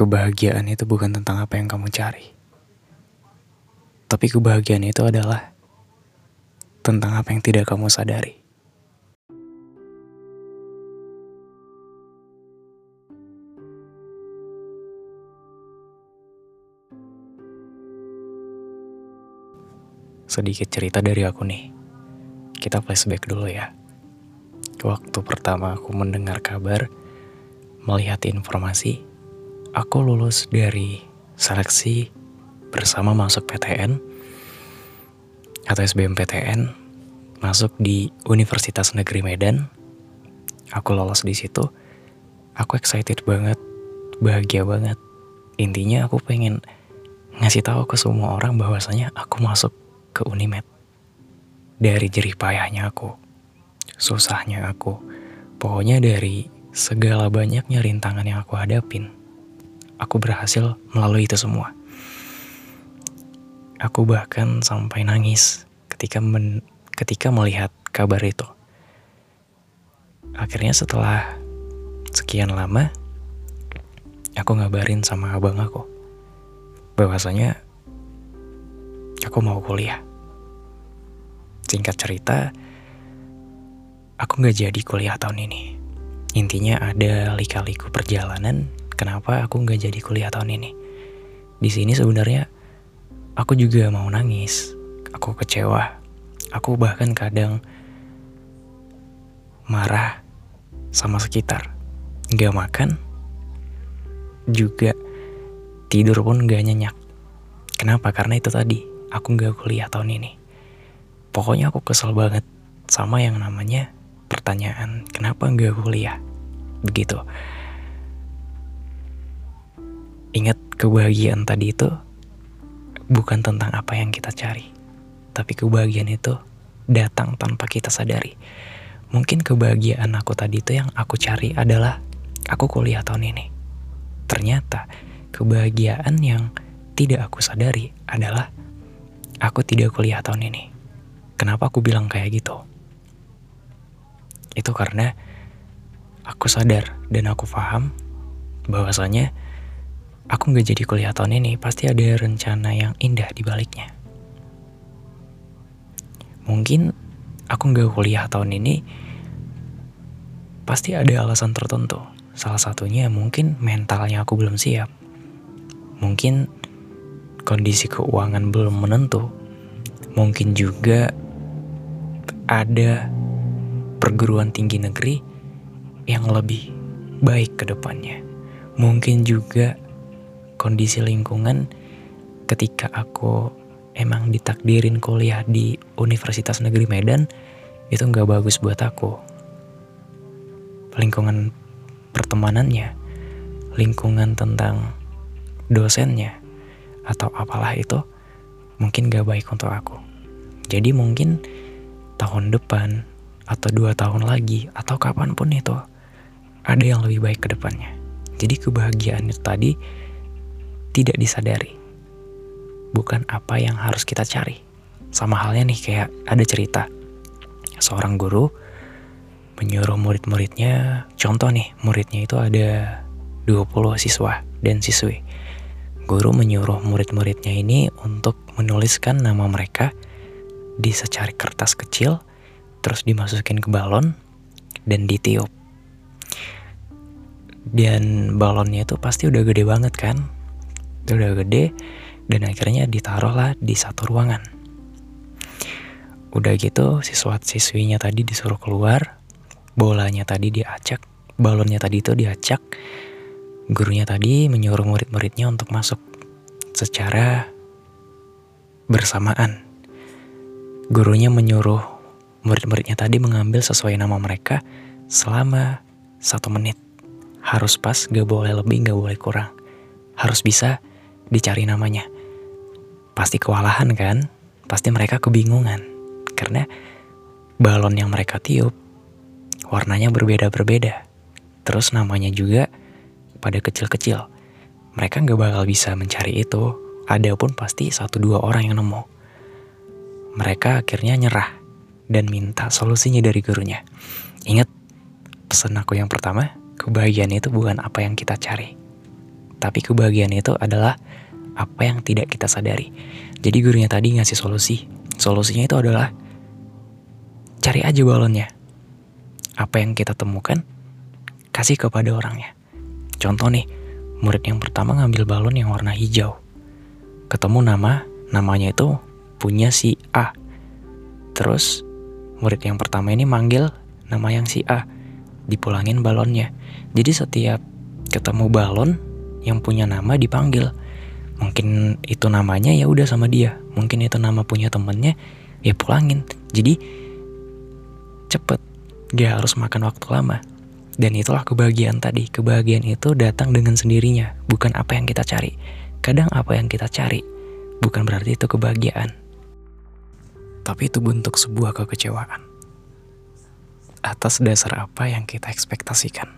kebahagiaan itu bukan tentang apa yang kamu cari. Tapi kebahagiaan itu adalah tentang apa yang tidak kamu sadari. Sedikit cerita dari aku nih. Kita flashback dulu ya. Waktu pertama aku mendengar kabar, melihat informasi, aku lulus dari seleksi bersama masuk PTN atau SBMPTN masuk di Universitas Negeri Medan. Aku lolos di situ. Aku excited banget, bahagia banget. Intinya aku pengen ngasih tahu ke semua orang bahwasanya aku masuk ke Unimed. Dari jerih payahnya aku, susahnya aku, pokoknya dari segala banyaknya rintangan yang aku hadapin, aku berhasil melalui itu semua. Aku bahkan sampai nangis ketika men ketika melihat kabar itu. Akhirnya setelah sekian lama, aku ngabarin sama abang aku bahwasanya aku mau kuliah. Singkat cerita, aku nggak jadi kuliah tahun ini. Intinya ada lika-liku perjalanan kenapa aku nggak jadi kuliah tahun ini. Di sini sebenarnya aku juga mau nangis, aku kecewa, aku bahkan kadang marah sama sekitar, nggak makan, juga tidur pun nggak nyenyak. Kenapa? Karena itu tadi aku nggak kuliah tahun ini. Pokoknya aku kesel banget sama yang namanya pertanyaan kenapa nggak kuliah. Begitu. Ingat kebahagiaan tadi itu bukan tentang apa yang kita cari. Tapi kebahagiaan itu datang tanpa kita sadari. Mungkin kebahagiaan aku tadi itu yang aku cari adalah aku kuliah tahun ini. Ternyata kebahagiaan yang tidak aku sadari adalah aku tidak kuliah tahun ini. Kenapa aku bilang kayak gitu? Itu karena aku sadar dan aku paham bahwasanya aku nggak jadi kuliah tahun ini pasti ada rencana yang indah di baliknya. Mungkin aku nggak kuliah tahun ini pasti ada alasan tertentu. Salah satunya mungkin mentalnya aku belum siap. Mungkin kondisi keuangan belum menentu. Mungkin juga ada perguruan tinggi negeri yang lebih baik ke depannya. Mungkin juga kondisi lingkungan ketika aku emang ditakdirin kuliah di Universitas Negeri Medan itu nggak bagus buat aku. Lingkungan pertemanannya, lingkungan tentang dosennya, atau apalah itu mungkin gak baik untuk aku. Jadi mungkin tahun depan atau dua tahun lagi atau kapan pun itu ada yang lebih baik ke depannya. Jadi kebahagiaan itu tadi tidak disadari. Bukan apa yang harus kita cari. Sama halnya nih kayak ada cerita. Seorang guru menyuruh murid-muridnya, contoh nih, muridnya itu ada 20 siswa dan siswi. Guru menyuruh murid-muridnya ini untuk menuliskan nama mereka di secari kertas kecil, terus dimasukin ke balon, dan ditiup. Dan balonnya itu pasti udah gede banget kan? Udah gede, dan akhirnya ditaruhlah di satu ruangan. Udah gitu, siswa-siswinya tadi disuruh keluar, bolanya tadi diacak, balonnya tadi itu diacak, gurunya tadi menyuruh murid-muridnya untuk masuk secara bersamaan gurunya menyuruh murid-muridnya tadi mengambil sesuai nama mereka selama satu menit. Harus pas, gak boleh lebih, gak boleh kurang. Harus bisa dicari namanya. Pasti kewalahan kan? Pasti mereka kebingungan. Karena balon yang mereka tiup warnanya berbeda-berbeda. Terus namanya juga pada kecil-kecil. Mereka gak bakal bisa mencari itu. Ada pun pasti satu dua orang yang nemu mereka akhirnya nyerah dan minta solusinya dari gurunya. Ingat pesan aku yang pertama, kebahagiaan itu bukan apa yang kita cari, Tapi kebahagiaan itu adalah apa yang tidak kita sadari. Jadi gurunya tadi ngasih solusi. Solusinya itu adalah cari aja balonnya. Apa yang kita temukan, kasih kepada orangnya. Contoh nih, murid yang pertama ngambil balon yang warna hijau. Ketemu nama, namanya itu punya si A. Terus murid yang pertama ini manggil nama yang si A. Dipulangin balonnya. Jadi setiap ketemu balon yang punya nama dipanggil. Mungkin itu namanya ya udah sama dia. Mungkin itu nama punya temennya ya pulangin. Jadi cepet. Gak harus makan waktu lama. Dan itulah kebahagiaan tadi. Kebahagiaan itu datang dengan sendirinya, bukan apa yang kita cari. Kadang apa yang kita cari bukan berarti itu kebahagiaan. Tapi itu bentuk sebuah kekecewaan. Atas dasar apa yang kita ekspektasikan.